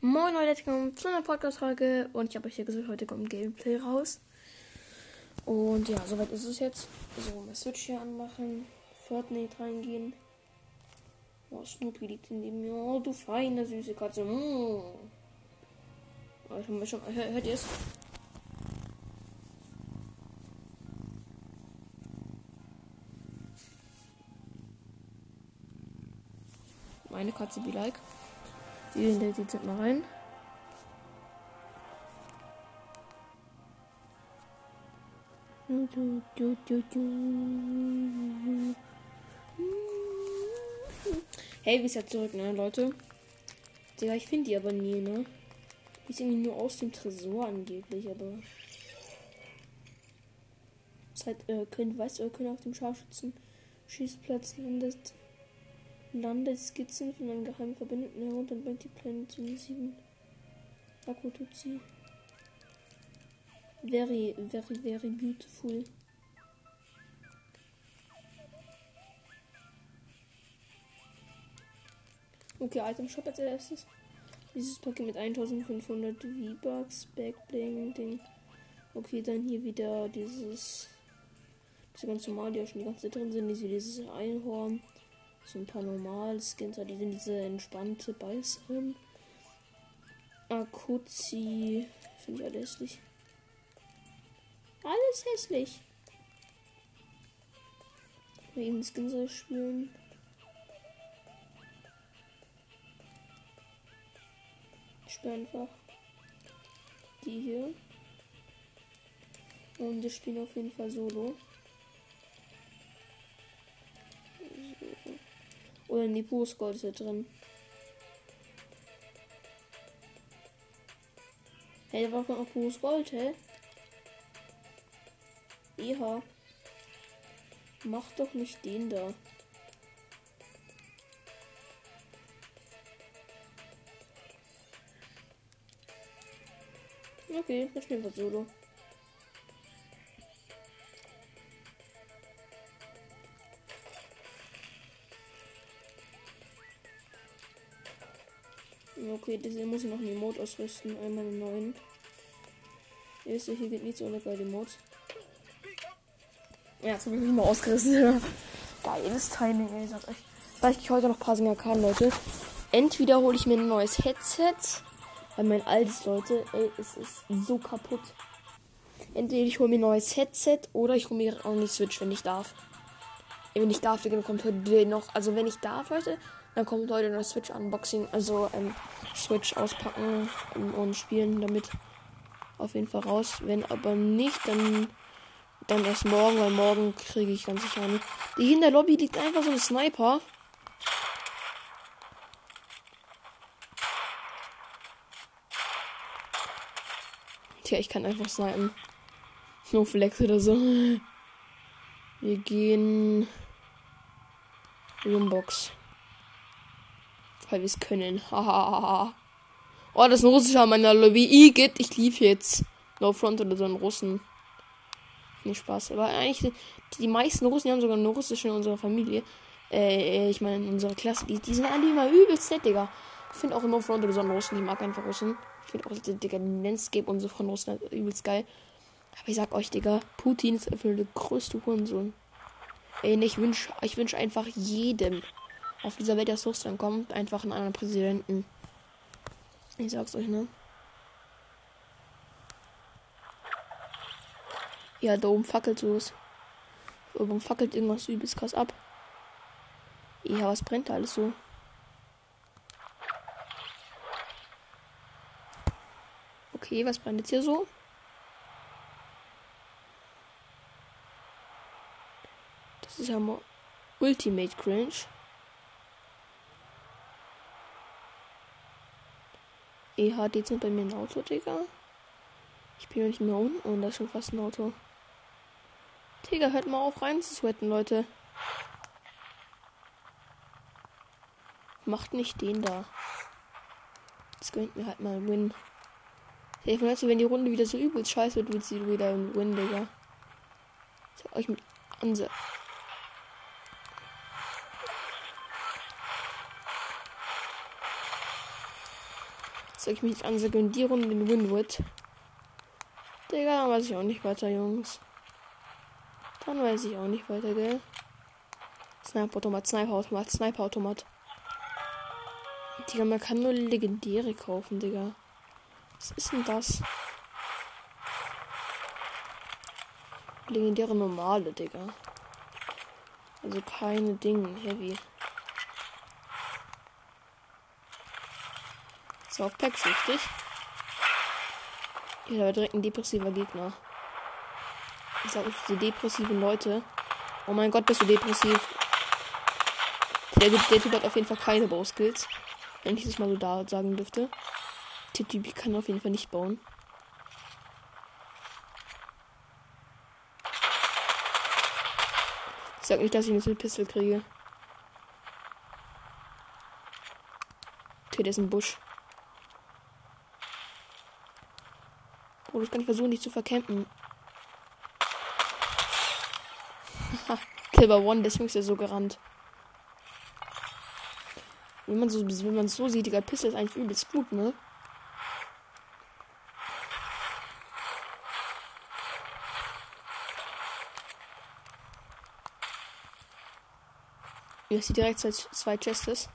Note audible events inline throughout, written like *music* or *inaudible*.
Moin Leute, willkommen zu einer Podcast-Folge und ich habe euch ja gesagt, heute kommt Gameplay raus. Und ja, soweit ist es jetzt. So, mal Switch hier anmachen, Fortnite reingehen. Oh, Snoopy liegt in dem. Oh, du feine, süße Katze. Mm. Oh, schon, hört, hört ihr es? Meine Katze be like. Wir in der jetzt mal rein. Hey, wie ist ja zurück, ne, Leute? Digga, ich finde die aber nie, ne? Die ist irgendwie nur aus dem Tresor angeblich, aber. Seit, äh, können, weißt du, können auf dem Scharfschützen Schießplatz landet Landeskizzen von einem geheimen Verbündeten herunter und bringt die Pläne zu sieben. Akututsi. Very, very, very beautiful. Okay, Item Shop als erstes. Dieses Paket mit 1500 V-Bucks, Backbling, Ding. Okay, dann hier wieder dieses. Das ganz normal, die ja schon die ganze Zeit drin sind. Dieses Einhorn. So ein paar normale Skins, die sind diese entspannte Beißerin. Akuzi. Finde ich alles hässlich. Alles hässlich. Mal eben Skins spielen. Ich spiele einfach die hier. Und wir spielen auf jeden Fall solo. Oder in die Gold ist er drin. Hey, da war doch noch pures Gold, hä? Ja. Mach doch nicht den da. Okay, dann spielen wir Solo. Okay, diese muss ich noch eine Emote ausrüsten. Einmal einen neuen. Ihr wisst ja, hier geht nichts ohne geile Emotes. Ja, jetzt habe ich mich mal ausgerissen. *laughs* Geiles Timing, ey, sag euch. Weil ich heute noch ein paar Singer kann, Leute. Entweder hole ich mir ein neues Headset. Weil mein altes, Leute, ey, es ist so kaputt. Entweder ich hole mir ein neues Headset oder ich hole mir auch eine Switch, wenn ich darf. Ey, wenn ich darf, dann kommt heute noch. Also wenn ich darf, Leute, dann kommt heute noch Switch Unboxing. Also ähm, Switch auspacken und spielen damit auf jeden Fall raus. Wenn aber nicht, dann, dann erst morgen, weil morgen kriege ich ganz sicher nicht. Die in der Lobby liegt einfach so ein Sniper. Tja, ich kann einfach snipen. No Flex oder so. Wir gehen. Roombox weil wir es können. *laughs* Oh, das ist ein russischer meiner Lobby. Igitt, ich lief jetzt. No Front oder so einen Russen. Nicht Spaß. Aber eigentlich, die meisten Russen die haben sogar eine russische in unserer Familie. Äh, ich meine, in unserer Klasse. Die, die sind alle immer übelst nett, Digga. Ich finde auch immer Front oder so einen Russen. Ich mag einfach Russen. Ich finde auch, Digga, die Landscape und so von Russen übelst geil. Aber ich sag euch, Digga, Putin ist einfach der größte Hurensohn. Ey, ich wünsche ich wünsch einfach jedem, auf dieser Welt der Russland kommt, einfach einen anderen Präsidenten. Ich sag's euch, ne? Ja, da oben fackelt sowas. Oben fackelt irgendwas übelst krass ab. Ja, was brennt da alles so? Okay, was brennt jetzt hier so? Das ist ja mal Ultimate Cringe. EHD sind bei mir ein Auto, Digga. Ich bin ja nicht mehr unten und das ist schon fast ein Auto. Digga, hört mal auf rein zu sweaten, Leute. Macht nicht den da. Das gönnt mir halt mal ein Win. Hey, von wenn die Runde wieder so übelst scheiße wird, wird sie wieder ein Win, Digga. Ich sag euch mit Ansatz. Sag ich mich an Sekundierung in den Winwood. Digga, dann weiß ich auch nicht weiter, Jungs. Dann weiß ich auch nicht weiter, gell? Sniper-Automat, Sniper-Automat, Sniper-Automat. Digga, man kann nur Legendäre kaufen, Digga. Was ist denn das? Legendäre normale, Digga. Also keine Dinge, Heavy. So, auf Packs richtig. Hier war direkt ein depressiver Gegner. Ich sage die depressiven Leute. Oh mein Gott, bist du depressiv. Der, der Typ hat auf jeden Fall keine Bauskills. Wenn ich das mal so da sagen dürfte. Der Typ kann auf jeden Fall nicht bauen. Ich sag nicht, dass ich eine Pistole kriege. Okay, der ist ein Busch. Oh, das kann versuchen, dich zu verkämpfen. *laughs* Kilber One, deswegen ist er so gerannt. Wenn man so, wenn man so sieht, die Pistole ist eigentlich übelst gut, ne? Hier ist direkt zwei, zwei Chests.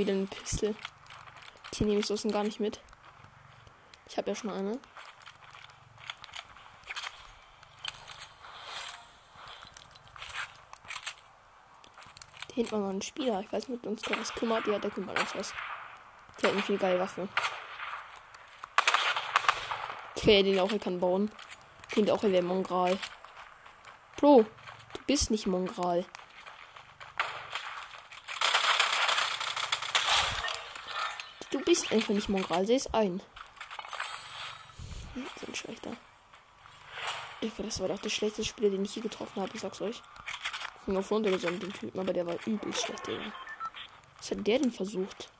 Wieder eine Pistole. Die nehme ich so gar nicht mit. Ich habe ja schon eine. Da hinten war noch ein Spieler. Ich weiß nicht, ob uns was kümmert. Ja, der kümmert uns was. Der hat eine viel geile Waffe. Okay, den auch er kann bauen. Klingt auch wie Mongral. Bro, du bist nicht Mongral. Du bist einfach nicht Mongral, seh es ein. So ein schlechter. Das war doch der schlechteste Spieler, den ich hier getroffen habe, ich sag's euch. Ich bin auf runtergesammelt, den Typen, aber der war übel schlecht, Digga. Was hat der denn versucht?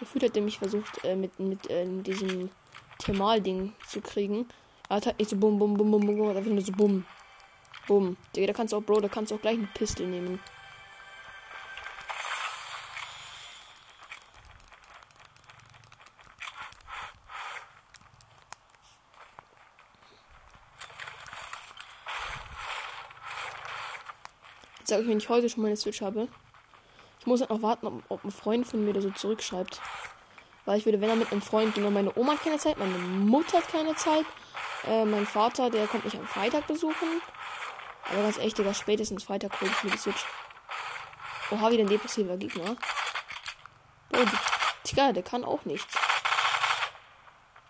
Der Führer hat nämlich versucht, äh, mit, mit äh, diesem Thermal-Ding zu kriegen. Er hat halt nicht so bum, bum, bum, bum, bum, einfach nur so bum. Bum. Digga, da kannst du auch, Bro, da kannst du auch gleich eine Pistole nehmen. Sage ich, wenn ich heute schon meine Switch habe. Ich muss halt noch warten, ob, ob ein Freund von mir da so zurückschreibt. Weil ich würde, wenn er mit einem Freund, nur meine Oma hat keine Zeit, meine Mutter hat keine Zeit, äh, mein Vater, der kommt mich am Freitag besuchen. Aber ganz echt, Digga, spätestens Freitag hole ich mir die Switch. Oha, wieder ein depressiver Gegner. Oh, Digga, der kann auch nichts.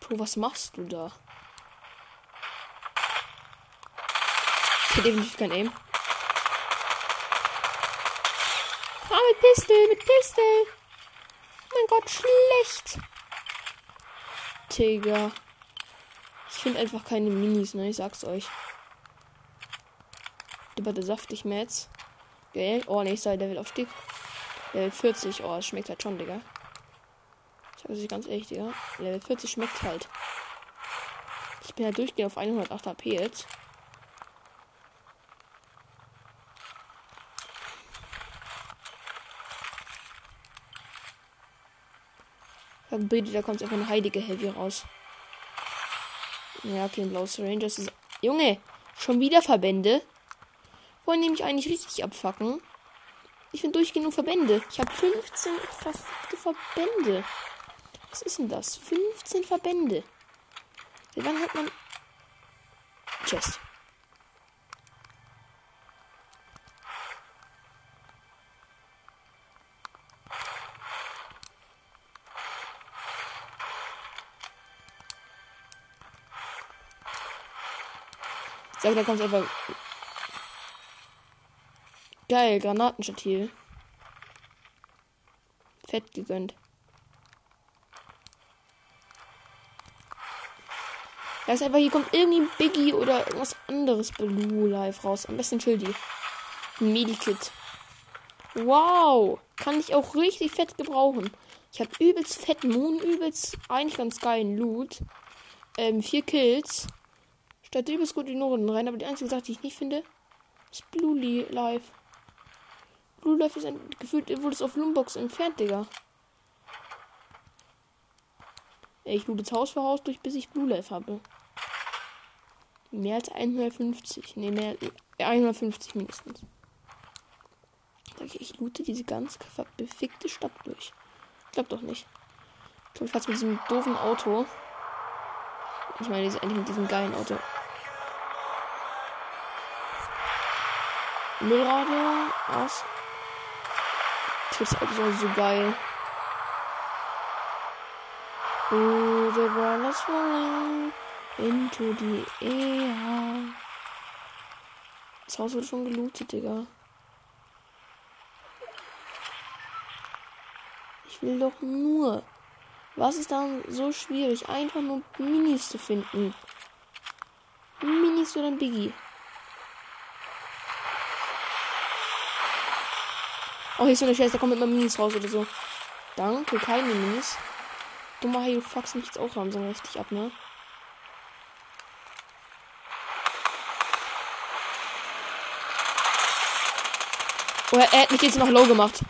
Bro, was machst du da? Ich hätte definitiv kein Aim. Ah, mit Pistol, mit Pistol. Mein Gott, schlecht. Digga. Ich finde einfach keine Minis, ne? Ich sag's euch. Der saftig Mats. Geil. Oh, ich sei Level Aufstieg. Level 40. Oh, es schmeckt halt schon, Digga. Ich sag es ganz ehrlich, Digga. Level 40 schmeckt halt. Ich bin halt durchgehend auf 108 HP jetzt. Bitte, da kommt einfach eine heilige Heavy raus. Ja, okay, ein blaues Rangers ist. Junge, schon wieder Verbände? Wollen die mich eigentlich richtig abfacken? Ich bin durchgehend nur Verbände. Ich habe 15 verfickte Verbände. Was ist denn das? 15 Verbände. Wann hat man. Chest. Sag, da kommt einfach. Geil, Granatenstatil. Fett gegönnt. Da ist einfach, hier kommt irgendwie ein Biggie oder irgendwas anderes Blue Life raus. Am besten Schildi. Medikit. Wow. Kann ich auch richtig fett gebrauchen. Ich habe übelst fetten Moon, übelst eigentlich ganz geilen Loot. Ähm, vier Kills. Statt übelst gut in Runden rein, aber die einzige Sache, die ich nicht finde, ist Blue Life. Blue Life ist ein, gefühlt wurde es auf Lumbox entfernt, Digga. Ich loote jetzt Haus für Haus durch, bis ich Blue Life habe. Mehr als 150. Ne, mehr 150 mindestens. Sag ich, ich loote diese ganz befickte Stadt durch. Ich glaub doch nicht. Ich glaube, ich fahr's mit diesem doofen Auto. Ich meine, eigentlich mit diesem geilen Auto. Müllradio aus. Das Auto ist so geil. Oh, the world is falling into the air. Das Haus wurde schon gelootet, Digga. Ich will doch nur. Was ist dann so schwierig? Einfach nur Minis zu finden. Minis oder ein Biggie. Oh, hier ist so eine Scheiße, da kommt immer Minis raus oder so. Danke, keine Minis. Dummer Fox mich jetzt auch haben, so richtig ab, ne? Oh, er hat mich jetzt noch low gemacht.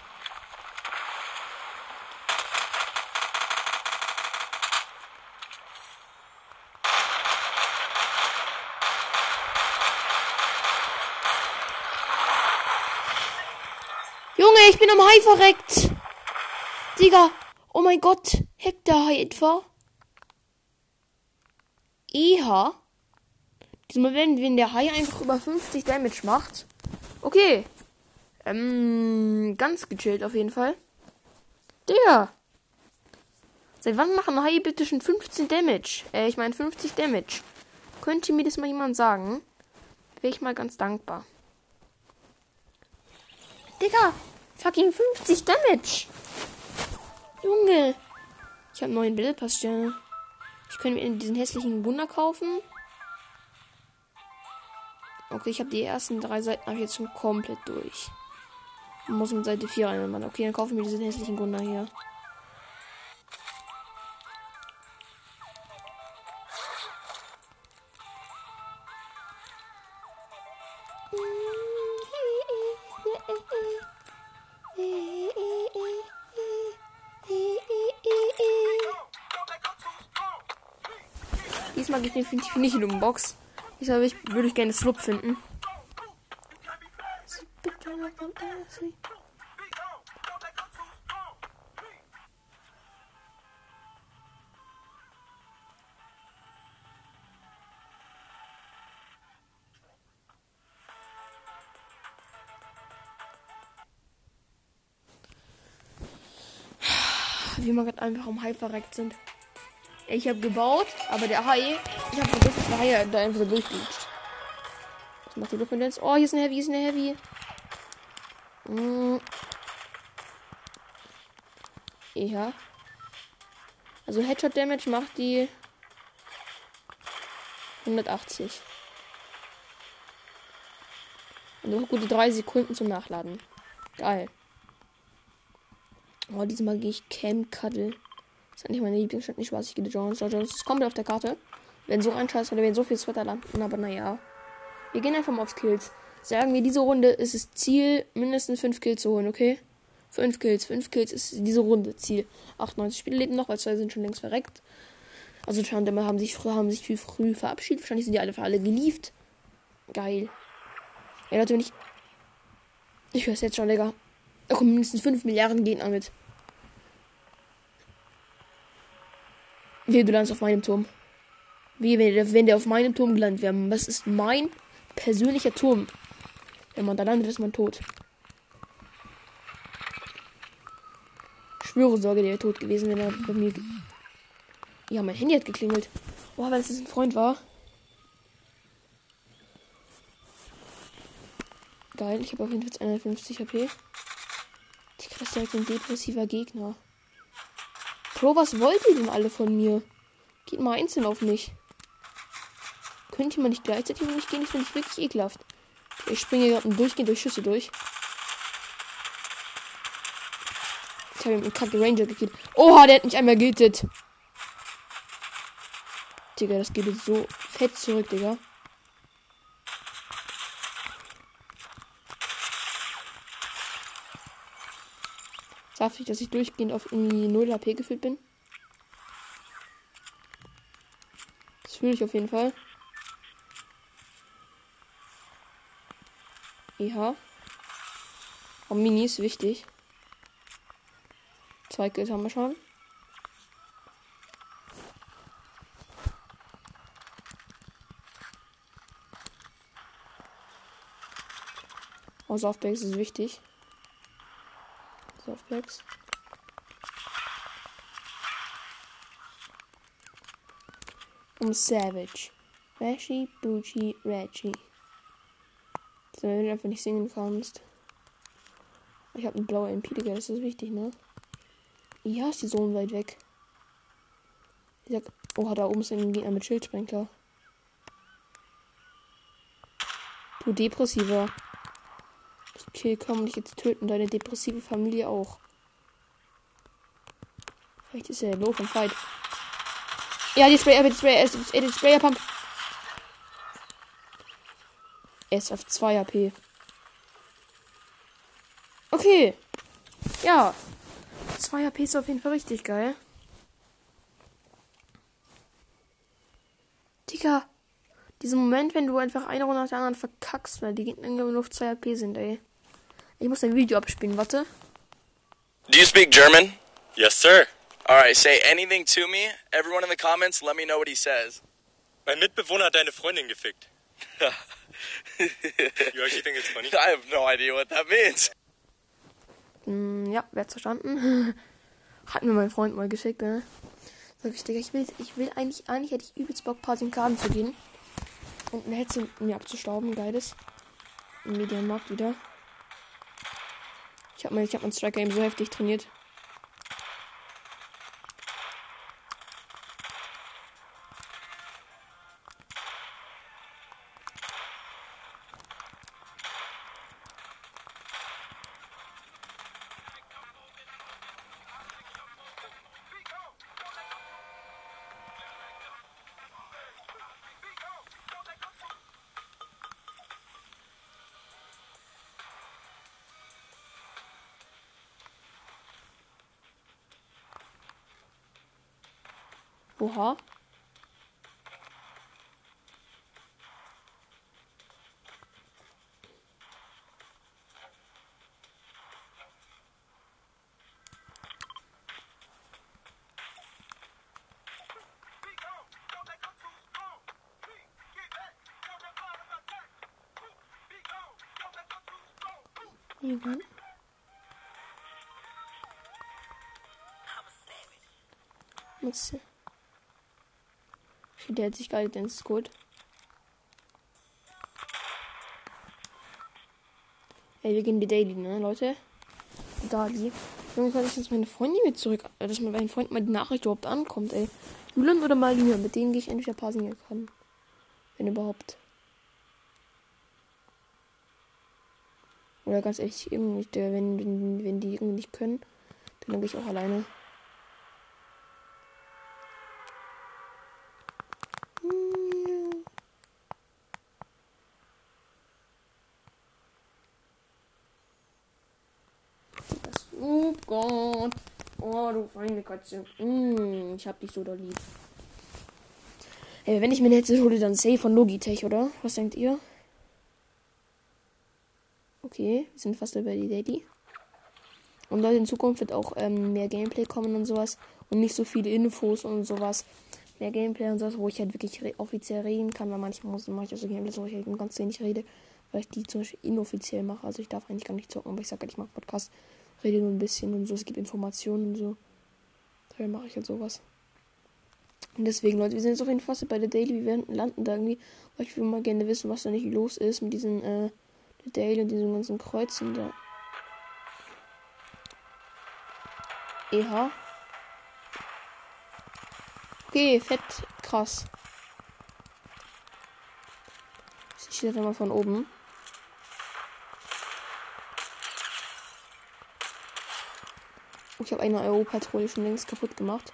Junge, Hai verreckt. Digga, oh mein Gott, hackt der Hai etwa? Eha. Diesmal, wenn, wenn der Hai einfach über 50 Damage macht. Okay. Ähm, ganz gechillt auf jeden Fall. Der. Seit wann machen Haie bitte schon 15 Damage? Äh, ich meine 50 Damage. Könnte mir das mal jemand sagen? Wäre ich mal ganz dankbar. Digga, fucking 50 Damage. Junge. Ich habe neuen Bildpasssterne. Ich könnte mir diesen hässlichen Wunder kaufen. Okay, ich habe die ersten drei Seiten jetzt schon komplett durch. Muss mit Seite 4 rein, Mann. Okay, dann kaufen wir diesen hässlichen Wunder hier. Definitiv nicht in die Box. Diesmal würde ich gerne Slup finden. Wie wir gerade einfach am Hai verreckt sind. Ich habe gebaut, aber der Hai, ich habe vergessen, dass der Hai da einfach so durchfliegt. Was macht die Lufttendenz? Oh, hier ist ein Heavy, hier ist ein Heavy. Mm. Ja. Also Headshot Damage macht die 180. Und noch gute drei Sekunden zum Nachladen. Geil. Oh, diesmal gehe ich Camp Cuddle. Ist eigentlich meine Lieblingsstadt, nicht was ich gehe Jones. Jones ist komplett auf der Karte. Wenn so ein Scheiß, oder wenn so viel Sweater landen, aber naja. Wir gehen einfach mal aufs Kills. Sagen wir, diese Runde ist es Ziel, mindestens 5 Kills zu holen, okay? 5 Kills, 5 Kills ist diese Runde Ziel. 98 Spiele leben noch, weil zwei sind schon längst verreckt. Also wir haben sich früh, haben sich viel früh verabschiedet. Wahrscheinlich sind die alle für alle gelieft. Geil. Ja, natürlich. Ich höre es jetzt schon, Digga. Da kommen mindestens 5 Milliarden Gegner mit. Wie du landest auf meinem Turm. Wie wenn der, wenn der auf meinem Turm gelandet wäre. Das ist mein persönlicher Turm. Wenn man da landet, ist man tot. Schwöre Sorge, der wäre tot gewesen, wenn er bei mir. Ja, mein Handy hat geklingelt. Boah, weil es ein Freund war. Geil, ich habe auf jeden Fall 150 HP. Ich krieg direkt ein depressiver Gegner. Bro, was wollt ihr denn alle von mir? Geht mal einzeln auf mich. Könnt ihr mal nicht gleichzeitig auf mich gehen? Ich finde es wirklich ekelhaft. Ich springe gerade durchgehend durch Schüsse durch. Ich habe ihm einen kacke Ranger gekillt. Oha, der hat mich einmal gehittet. Digga, das geht jetzt so fett zurück, Digga. Saftig, dass ich durchgehend auf irgendwie 0 HP gefühlt bin. Das fühle ich auf jeden Fall. Ja. Oh, Mini ist wichtig. Zwei Kills haben wir schon. Oh, Softbacks ist wichtig. Softbacks. Um Savage. Rashi, Bucci, Reggie. So, wenn du einfach nicht singen kannst. Ich habe eine blaue MP, Digga, das ist wichtig, ne? Ja, ist die so weit weg. Ich sag, oh, da oben ist ein Gegner mit Schildsprenkler. Du Depressiver. Okay, komm dich jetzt töten. Deine depressive Familie auch. Vielleicht ist er low vom Fight. Ja, die Spray, die Spray, er ist Sprayer Pump. Er ist auf 2 HP. Okay. Ja. 2 HP ist auf jeden Fall richtig geil. Digga. Dieser Moment, wenn du einfach eine Runde nach der anderen verkackst, weil die Gegner nur auf 2 HP sind, ey. Ich muss ein Video abspielen, warte. Do you speak German? Yes, sir. Alright, say anything to me. Everyone in the comments, let me know what he says. Mein Mitbewohner hat deine Freundin gefickt. *laughs* you actually think it's funny? I have no idea what that means. Hm, ja, wer hat's verstanden? *laughs* Hat mir mein Freund mal geschickt, ne? Sag ich, Digga, ich will, ich will eigentlich, eigentlich hätte ich übelst Bock, Party in Karten zu gehen. Und ein Headset mir abzustauben, geiles. Im Medienmarkt wieder. Ich habe mein, hab mein Strike Game so heftig trainiert. Oha. Irgendwann. Mütze. Der hat sich geil, den ist gut. Ey, wir gehen die Daily, ne, Leute? Dali. Junge, ich jetzt meine Freundin mit zurück, äh, dass mein Freund mal die Nachricht überhaupt ankommt, ey. Julian oder Malina, mit denen gehe ich endlich ein paar singen kann. Wenn überhaupt. Oder ganz ehrlich, irgendwie, wenn, wenn, wenn die irgendwie nicht können, dann gehe ich auch alleine. Oh Gott. Oh, du feine Katze. Mm, ich hab dich so da lieb. Ey, wenn ich mir jetzt hole, dann safe von Logitech, oder? Was denkt ihr? Okay, wir sind fast über die Daily. Und Leute, in Zukunft wird auch ähm, mehr Gameplay kommen und sowas. Und nicht so viele Infos und sowas. Mehr Gameplay und sowas, wo ich halt wirklich re offiziell reden kann. Weil manchmal muss, ich auch so Gameplays, wo ich halt ganz wenig rede. Weil ich die zum Beispiel inoffiziell mache. Also ich darf eigentlich gar nicht zocken, aber ich sage halt, ich mache Podcast rede nur ein bisschen und so. Es gibt Informationen und so. Daher mache ich halt sowas. Und deswegen, Leute, wir sind jetzt auf jeden Fall bei der Daily. Wir werden landen da irgendwie. Weil ich will mal gerne wissen, was da nicht los ist mit diesen, äh, der Daily und diesen ganzen Kreuzen da. EH. Okay, fett, krass. Ich stehe da mal von oben. Ich habe eine Europatrouille schon längst kaputt gemacht.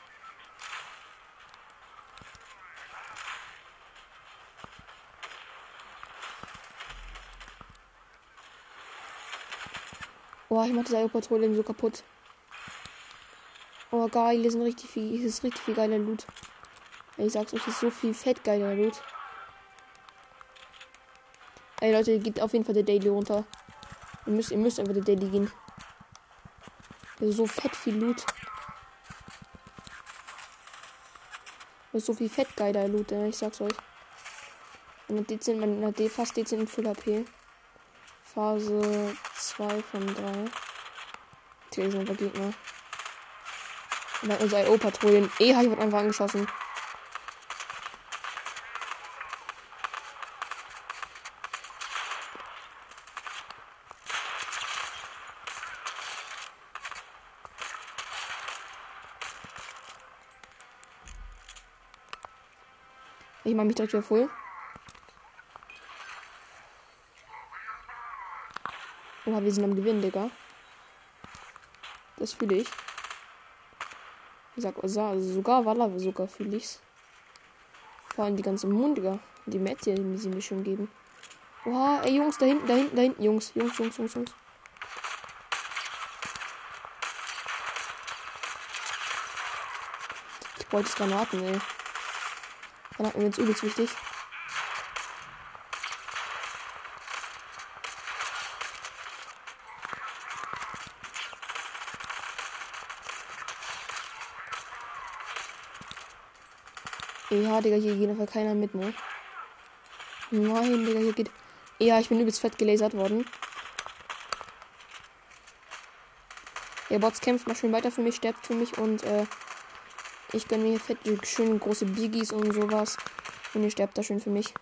Boah, ich mache diese Europatrouille so kaputt. Oh, geil, hier sind richtig viel, hier ist richtig viel geiler Loot. Ich sag's euch, hier ist so viel fett geiler Loot. Ey Leute, geht auf jeden Fall der Daily runter. Ihr müsst, ihr müsst einfach der Daily gehen. Ist so fett viel Loot. So viel fett geiler Loot, ich sag's euch. Hat dezent, man hat fast dezent Full HP. Phase 2 von 3. Hier sind der Gegner. Und dann unsere IO-Patrouillen. Eh, ich wird einfach angeschossen. Mach mich direkt wieder voll. Oha, wir sind am Gewinn, Digga. Das fühle ich. Ich sag, sogar Walla, sogar fühle ich's. Vor allem die ganze Mund, Digga. Die Mette, die sie mir schon geben. Oha, ey Jungs, da hinten, da hinten, da hinten, Jungs, Jungs, Jungs, Jungs, Jungs. Ich wollte Granaten, ey. Granaten sind übelst wichtig. Ja, Digga, hier geht einfach keiner mit, ne? Nein, Digga, hier geht. Ja, ich bin übelst fett gelasert worden. Der Bots kämpft mal schön weiter für mich, stirbt für mich und äh, ich gönne mir fett schön große Biggies und sowas. Und ihr sterbt da schön für mich.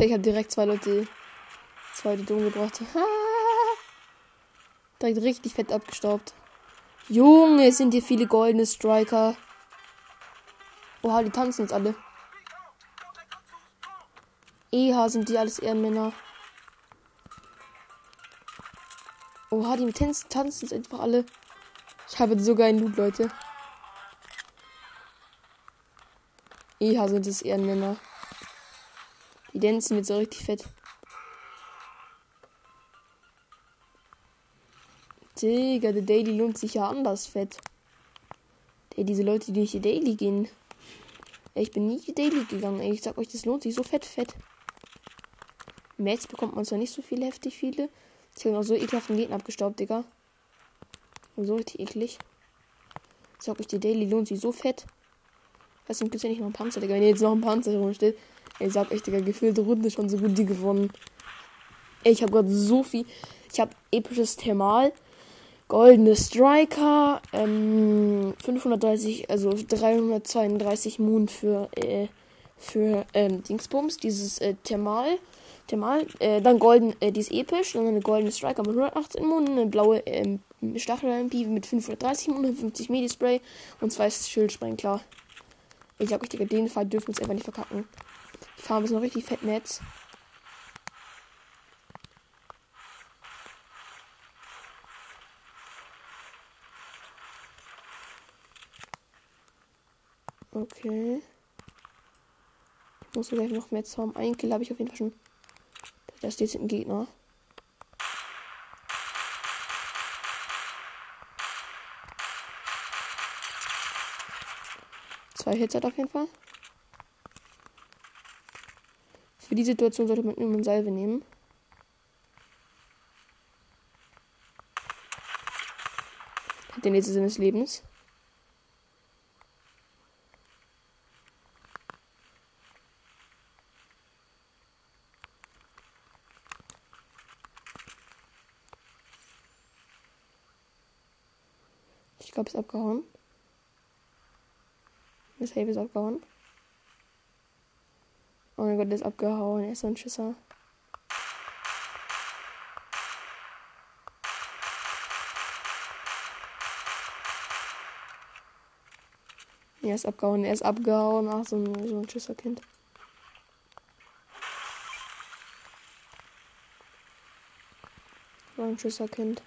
Ich habe direkt zwei Leute, zwei Leute umgebracht. *laughs* Direkt richtig fett abgestaubt. Junge, sind hier viele goldene Striker. Oha, die tanzen jetzt alle. Eha, sind die alles Ehrenmänner. Oha, die tanzen, tanzen einfach alle. Ich habe sogar einen Loot, Leute. Eha, sind es Ehrenmänner. Die tanzen jetzt so richtig fett. Digga, der Daily lohnt sich ja anders fett. Ey, diese Leute, die nicht hier Daily gehen. Ich bin nie Daily gegangen. Ich sag euch, das lohnt sich so fett, fett. Max bekommt man zwar nicht so viele, heftig viele. Ich habe auch so ekelhaften Gegner abgestaubt, Digga. So richtig eklig. Ich sag euch, der Daily lohnt sich so fett. Weißt du, gibt's ja nicht noch einen Panzer, Digga. Wenn jetzt noch ein Panzer rumsteht. Ey, sag euch, Digga, gefühlte Runde schon so gut die gewonnen. Ey, ich habe gerade so viel. Ich habe episches Thermal. Goldene Striker, ähm, 530, also 332 Moon für, äh, für, ähm, Dingsbums, dieses, äh, Thermal, Thermal, äh, dann golden, äh, die ist episch, dann eine goldene Striker mit 118 Moon, eine blaue, ähm, Stachel-MP mit 530 Moon, 50 Medispray und zwei Schildsprengler. Ich sag euch, Digga, den Fall dürfen wir uns einfach nicht verkacken. Die Farbe ist noch richtig fett Netz. Okay. Ich muss gleich noch mehr haben. Ein Kill habe ich auf jeden Fall schon. Das ist jetzt ein Gegner. Zwei Hits hat auf jeden Fall. Für die Situation sollte man eine Salve nehmen. Hat den letzten Sinn des Lebens. Glaube, ist abgehauen. Miss Have ist abgehauen. Oh mein Gott, der ist abgehauen. Er ist so ein Schisser. Er ist abgehauen. Er ist abgehauen. Ach, so ein, so ein Schisserkind. So ein Schisserkind.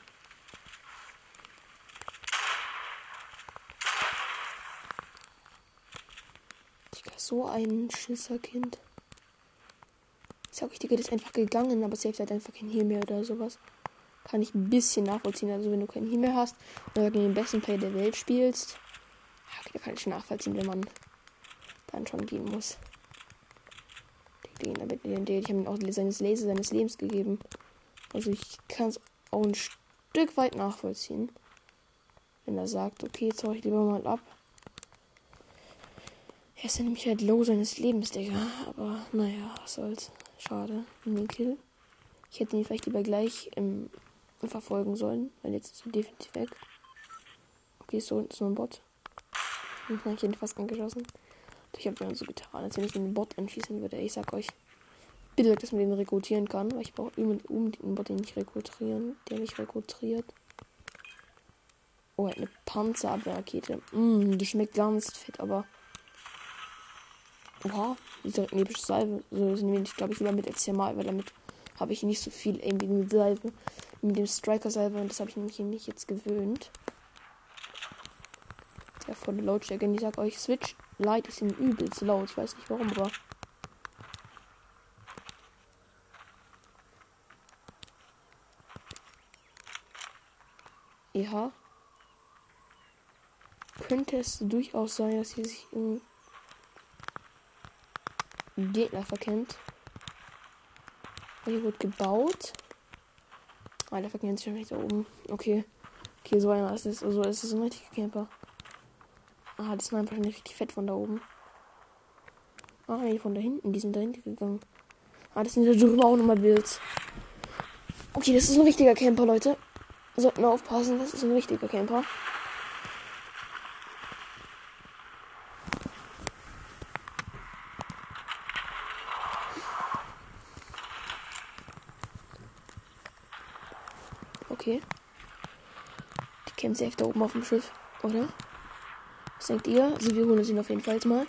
So ein Schisserkind. Ich sag euch, Digga, das ist einfach gegangen, aber selbst hat einfach kein Heal mehr oder sowas. Kann ich ein bisschen nachvollziehen. Also wenn du kein Heal mehr hast oder gegen den besten Player der Welt spielst, ja, kann ich nachvollziehen, wenn man dann schon gehen muss. Ich habe ihm auch seines Laser seines Lebens gegeben. Also ich kann es auch ein Stück weit nachvollziehen. Wenn er sagt, okay, jetzt hau ich lieber mal ab. Er ist ja nämlich halt low seines Lebens, Digga. Aber naja, was soll's. Schade. Den Kill. Ich hätte ihn vielleicht lieber gleich im, verfolgen sollen, weil jetzt ist er definitiv weg. Okay, so ist so ein Bot. Und dann habe ich ihn fast angeschossen. Ich habe dann so getan, als wenn ich den Bot anschießen würde. Ich sag euch, bitte, dass man den rekrutieren kann, weil ich brauche unbedingt einen Bot, den ich rekrutieren, der mich rekrutiert. Oh, eine Panzerabwehrrakete. Mm, die schmeckt ganz fett, aber. Oha, diese epische Salve. So also, nehme ich, glaube ich, lieber mit als mal, weil damit habe ich nicht so viel Aim wie mit Salve. Mit dem Striker-Salve und das habe ich nämlich nicht jetzt gewöhnt. Der volle Lautstärke. Und ich sag euch, Switch Light ist ihm übelst laut. Ich weiß nicht warum, aber. Ja könnte es durchaus sein, dass hier sich ein Gegner verkennt. Hier wird gebaut. Ah, der verkennt sich schon nicht da oben. Okay. Okay, so einer ist es. Also ist ein richtiger Camper. Ah, das war einfach nicht richtig fett von da oben. Ah, nee, von da hinten. Die sind da hinten gegangen. Ah, das sind da drüber auch nochmal Bilds. Okay, das ist ein richtiger Camper, Leute. Sollten wir aufpassen, das ist ein richtiger Camper. Okay. Kennen safe da oben auf dem Schiff, oder? Was denkt ihr? Also wir holen uns ihn auf jeden Fall jetzt mal.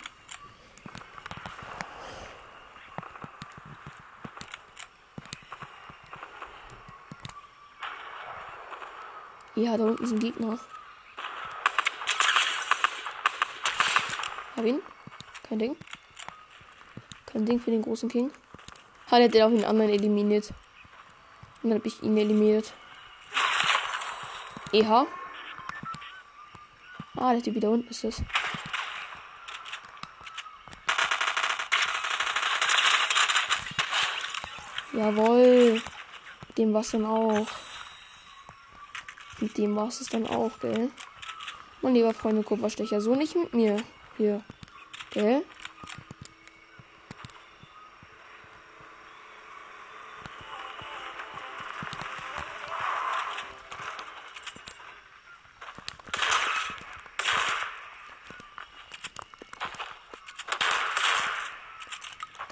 Ja, da unten ist ein Gegner. Hab ihn. Kein Ding. Kein Ding für den großen King. Hat er den auch den anderen eliminiert. Und dann habe ich ihn eliminiert. EH. Ah, der Typ wieder unten ist es. Jawohl. Mit dem war's dann auch. Mit dem war's es dann auch, gell? Mein lieber Freund Kupferstecher, so nicht mit mir. Hier. Gell?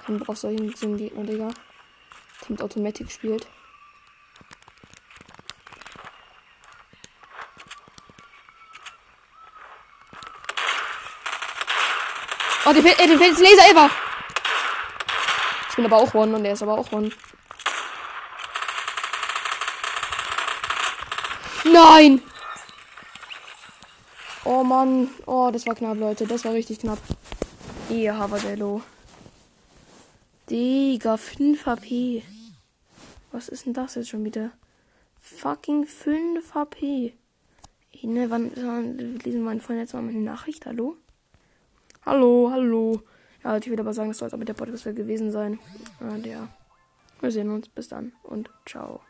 Bock auf solchen so Gegner, Digga. Der mit Automatik spielt. Oh, der, äh, der fällt Laser ever. Ich bin aber auch One und der ist aber auch One. Nein! Oh Mann. Oh, das war knapp, Leute. Das war richtig knapp. Ihr Havadello. Digga, 5 HP. Was ist denn das jetzt schon wieder? Fucking 5 HP. Ich, ne, wann, wann lesen meine Freunde jetzt mal meine Nachricht? Hallo? Hallo, hallo. Ja, ich würde aber sagen, das soll es auch mit der Podcast gewesen sein. Und ja, wir sehen uns. Bis dann und ciao.